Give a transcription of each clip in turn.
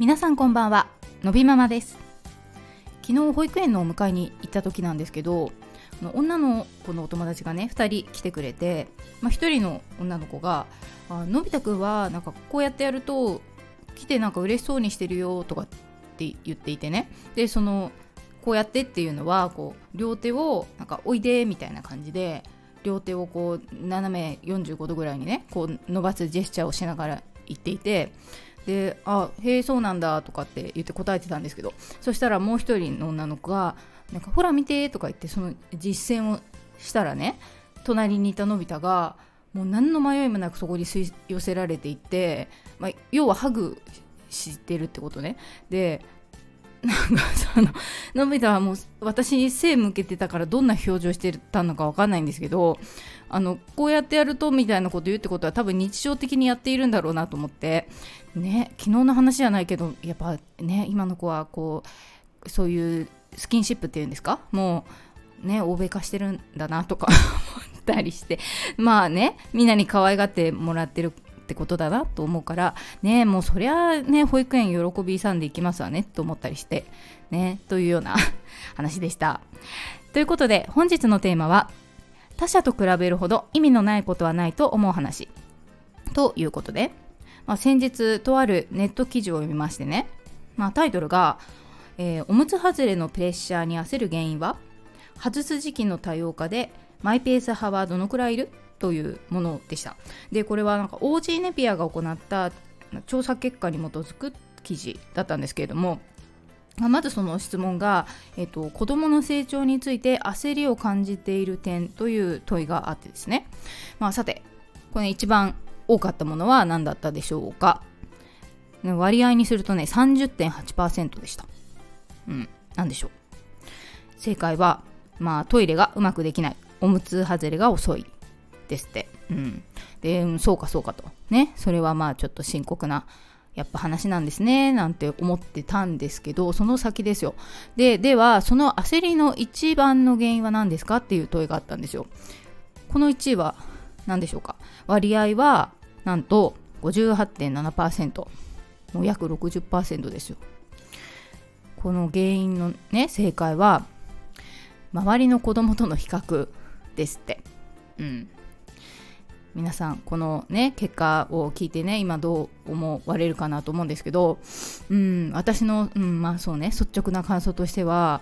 皆さんこんばんは。のびママです。昨日保育園のお迎えに行った時なんですけど女の子のお友達がね2人来てくれて、まあ、1人の女の子が「あのび太くんはなんかこうやってやると来てなんか嬉しそうにしてるよ」とかって言っていてね。でそのこうやってっていうのはこう両手をなんかおいでみたいな感じで両手をこう斜め45度ぐらいにねこう伸ばすジェスチャーをしながら言っていてで「あへえそうなんだ」とかって言って答えてたんですけどそしたらもう一人の女の子が「なんかほら見て」とか言ってその実践をしたらね隣にいたのび太がもう何の迷いもなくそこに吸い寄せられていって、まあ、要はハグしてるってことね。でなんかそののび太はもう私に背向けてたからどんな表情してたのか分かんないんですけどあのこうやってやるとみたいなこと言うってことは多分日常的にやっているんだろうなと思って。ね昨日の話じゃないけどやっぱね今の子はこうそういうスキンシップっていうんですか？もうね欧米化してるんだなとか思ったりして。まあねみんなに可愛がってもらってるってことだなと思うからねもうそりゃね保育園喜びさんでいきますわねと思ったりしてねというような 話でした。ということで本日のテーマは他者と比べるほど意味のないことはないと思う話。ということで、まあ、先日とあるネット記事を読みましてね、まあ、タイトルが、えー、おむつ外れのプレッシャーに焦る原因は外す時期の多様化でマイペース派はどのくらいいる？というものでした。でこれはなんか OG ネピアが行った調査結果に基づく記事だったんですけれどもまずその質問が、えっと、子どもの成長について焦りを感じている点という問いがあってですね、まあ、さてこれ一番多かったものは何だったでしょうか？割合にするとね30.8%でした。うん何でしょう。正解はまあトイレがうまくできない。おむつ外れが遅い。ですって。うん。で、うん、そうかそうかと。ね。それはまあちょっと深刻な、やっぱ話なんですね、なんて思ってたんですけど、その先ですよ。で、では、その焦りの一番の原因は何ですかっていう問いがあったんですよ。この1位は何でしょうか？割合は、なんと58.7%。もう約60%ですよ。この原因のね、正解は、周りの子供との比較ですって。うん。皆さんこのね結果を聞いてね今どう思われるかなと思うんですけど、うん、私の、うん、まあそうね率直な感想としては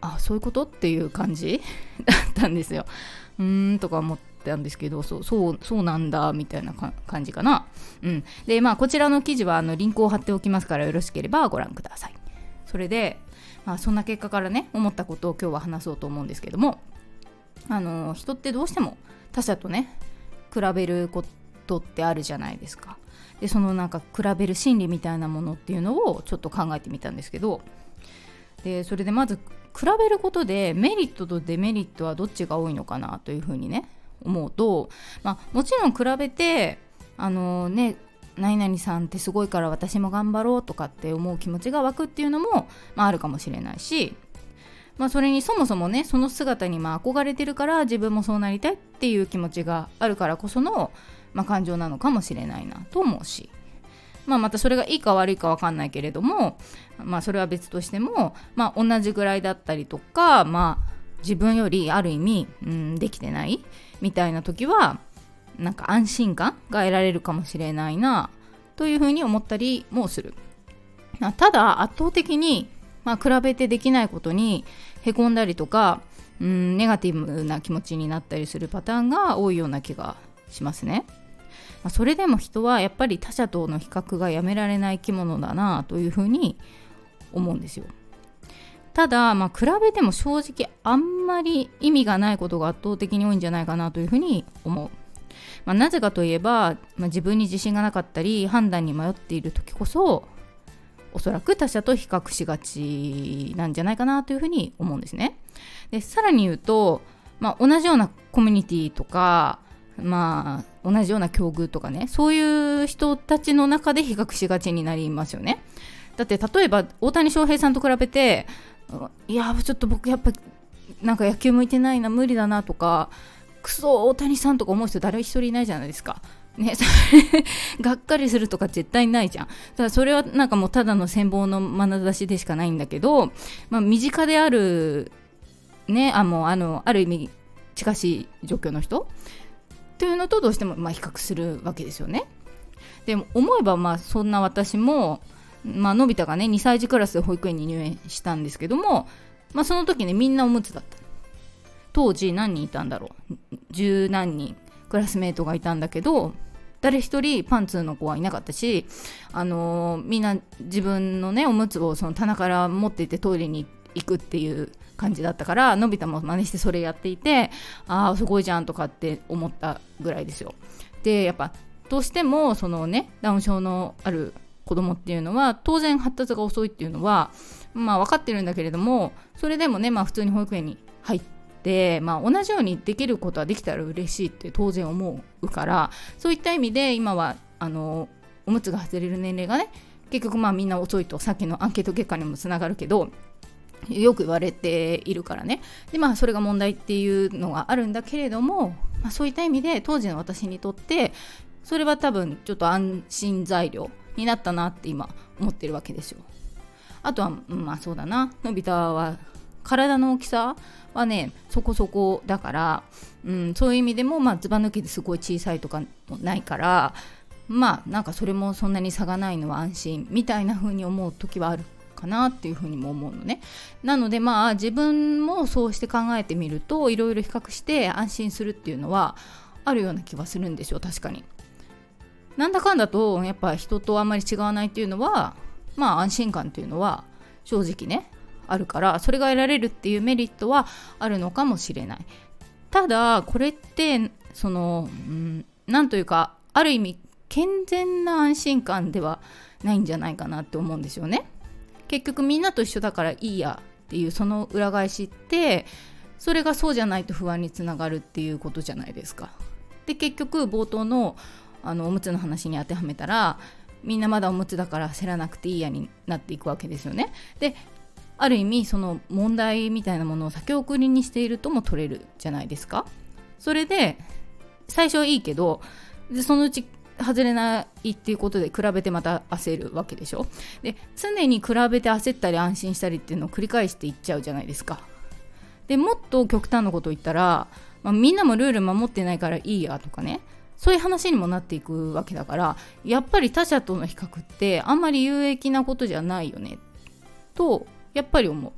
あそういうことっていう感じ だったんですよ。うーんとか思ったんですけどそうそうそうなんだみたいな感じかな。うん、でまあこちらの記事はあのリンクを貼っておきますからよろしければご覧ください。それで、まあ、そんな結果からね思ったことを今日は話そうと思うんですけどもあの人ってどうしても他者とね比べることってあるじゃないですか。でそのなんか比べる心理みたいなものっていうのをちょっと考えてみたんですけどでそれでまず比べることでメリットとデメリットはどっちが多いのかなというふうにね思うと、まあ、もちろん比べてあのね何々さんってすごいから私も頑張ろうとかって思う気持ちが湧くっていうのも、まあ、あるかもしれないしまあ、それにそもそもねその姿にまあ憧れてるから自分もそうなりたいっていう気持ちがあるからこその、まあ、感情なのかもしれないなと思うし、まあ、またそれがいいか悪いか分かんないけれども、まあ、それは別としても、まあ、同じぐらいだったりとか、まあ、自分よりある意味、うん、できてないみたいな時はなんか安心感が得られるかもしれないなというふうに思ったりもする。ただ圧倒的にまあ、比べてできないことにへこんだりとかうんネガティブな気持ちになったりするパターンが多いような気がしますね。まあ、それでも人はやっぱり他者との比較がやめられない生き物だなというふうに思うんですよ。ただ、まあ、比べても正直あんまり意味がないことが圧倒的に多いんじゃないかなというふうに思う。まあ、なぜかといえば、まあ、自分に自信がなかったり判断に迷っている時こそおそらく他者と比較しがちなんじゃないかなというふうに思うんですね。でさらに言うと、まあ、同じようなコミュニティとか、まあ、同じような境遇とかねそういう人たちの中で比較しがちになりますよね。だって例えば大谷翔平さんと比べていやちょっと僕やっぱなんか野球向いてないな無理だなとかクソ大谷さんとか思う人誰一人いないじゃないですか。ね、それ がっかりするとか絶対ないじゃん。だそれはなんかもうただの羨望の眼差しでしかないんだけど、まあ、身近である、ね、あもうあのある意味近しい状況の人というのとどうしてもまあ比較するわけですよね。でも思えばまあそんな私も、まあのび太がね2歳児クラスで保育園に入園したんですけども、まあ、その時ねみんなおむつだった当時何人いたんだろう十何人クラスメートがいたんだけど誰一人パンツの子はいなかったし、あのー、みんな自分のねおむつをその棚から持っていってトイレに行くっていう感じだったからのび太も真似してそれやっていてああすごいじゃんとかって思ったぐらいですよ。でやっぱどうしてもそのねダウン症のある子供っていうのは当然発達が遅いっていうのはまあ分かってるんだけれどもそれでもねまあ普通に保育園に入って、まあ、同じようにできることはできたら嬉しいって当然思うからそういった意味で今はあのおむつが外れる年齢がね結局まあみんな遅いとさっきのアンケート結果にもつながるけどよく言われているからね。でまあそれが問題っていうのがあるんだけれども、まあ、そういった意味で当時の私にとってそれは多分ちょっと安心材料になったなって今思ってるわけですよ。あとはまあそうだな。のび太は体の大きさはねそこそこだから、うん、そういう意味でも、まあ、ずば抜けてすごい小さいとかもないからまあなんかそれもそんなに差がないのは安心みたいな風に思う時はあるかなっていうふうにも思うのね。なのでまあ自分もそうして考えてみるといろいろ比較して安心するっていうのはあるような気はするんですよ確かに。なんだかんだとやっぱ人とあんまり違わないっていうのはまあ安心感っていうのは正直ねあるからそれが得られるっていうメリットはあるのかもしれない。ただこれってその何、ん、というかある意味健全な安心感ではないんじゃないかなって思うんですよね。結局みんなと一緒だからいいやっていうその裏返しってそれがそうじゃないと不安につながるっていうことじゃないですか。で結局冒頭のあのおむつの話に当てはめたらみんなまだおむつだからせらなくていいやになっていくわけですよね。である意味その問題みたいなものを先送りにしているとも取れるじゃないですか。それで最初はいいけどでそのうち外れないっていうことで比べてまた焦るわけでしょ。で常に比べて焦ったり安心したりっていうのを繰り返していっちゃうじゃないですか。でもっと極端なことを言ったら、まあ、みんなもルール守ってないからいいやとかね。そういう話にもなっていくわけだからやっぱり他者との比較ってあんまり有益なことじゃないよね。とやっぱり思う。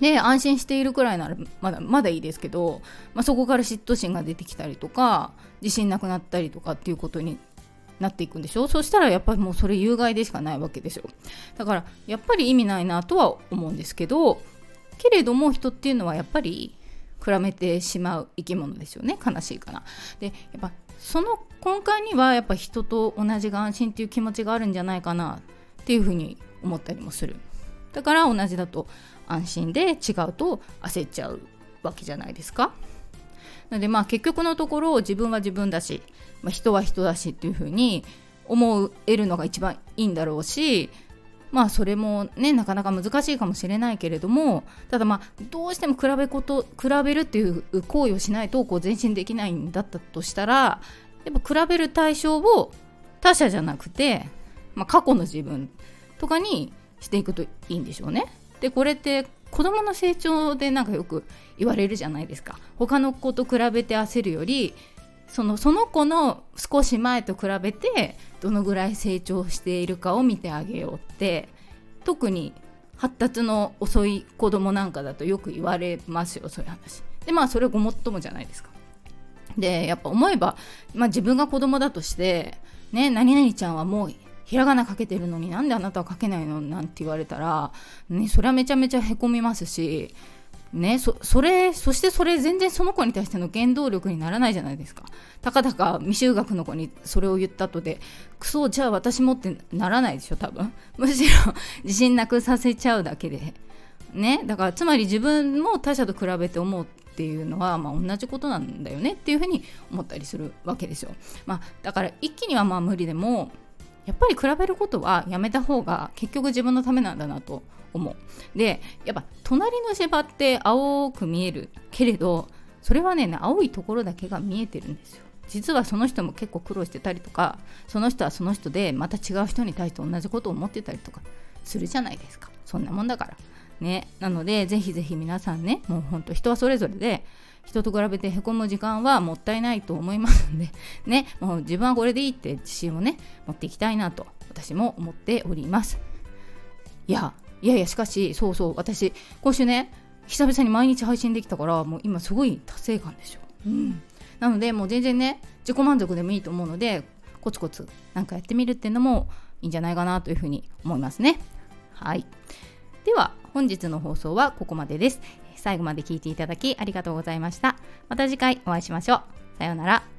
で安心しているくらいならまだまだいいですけど、まあ、そこから嫉妬心が出てきたりとか自信なくなったりとかっていうことになっていくんでしょ？そしたらやっぱりもうそれ有害でしかないわけでしょ？だからやっぱり意味ないなとは思うんですけどけれども人っていうのはやっぱり比べてしまう生き物ですよね？悲しいかな。でやっぱその根幹にはやっぱ人と同じが安心っていう気持ちがあるんじゃないかなっていうふうに思ったりもするだから同じだと安心で違うと焦っちゃうわけじゃないですか。なのでまあ結局のところ自分は自分だし、まあ、人は人だしっていうふうに思えるのが一番いいんだろうしまあそれもねなかなか難しいかもしれないけれどもただまあどうしても比べこと比べるっていう行為をしないとこう前進できないんだったとしたらやっぱ比べる対象を他者じゃなくて、まあ、過去の自分とかにしていくといいんでしょうね。でこれって子どもの成長でなんかよく言われるじゃないですか。他の子と比べて焦るよりそのその子の少し前と比べてどのぐらい成長しているかを見てあげようって特に発達の遅い子供なんかだとよく言われますよそういう話。でまあそれごもっともじゃないですか。でやっぱ思えば、まあ、自分が子供だとしてね何々ちゃんはもうひらがな書けてるのになんであなたは書けないの？なんて言われたら、ね、それはめちゃめちゃへこみますしね、そそれそしてそれ全然その子に対しての原動力にならないじゃないですか。たかだか未就学の子にそれを言ったとでクソじゃあ私もってならないでしょ多分。むしろ自信なくさせちゃうだけで。ねだからつまり自分も他者と比べて思うっていうのは、まあ、同じことなんだよねっていうふうに思ったりするわけですよ、まあ、だから一気にはまあ無理でもやっぱり比べることはやめた方が結局自分のためなんだなと思う。でやっぱ隣の芝って青く見えるけれどそれはね青いところだけが見えてるんですよ。実はその人も結構苦労してたりとかその人はその人でまた違う人に対して同じことを思ってたりとかするじゃないですかそんなもんだからね。なのでぜひぜひ皆さんねもうほんと人はそれぞれで人と比べてへこむ時間はもったいないと思いますんで ね。もう自分はこれでいいって自信をね持っていきたいなと私も思っております。いやいやいやしかしそうそう私今週ね久々に毎日配信できたからもう今すごい達成感でしょうん。なのでもう全然ね自己満足でもいいと思うのでコツコツなんかやってみるっていうのもいいんじゃないかなというふうに思いますね。はい。では本日の放送はここまでです。最後まで聴いていただきありがとうございました。また次回お会いしましょう。さようなら。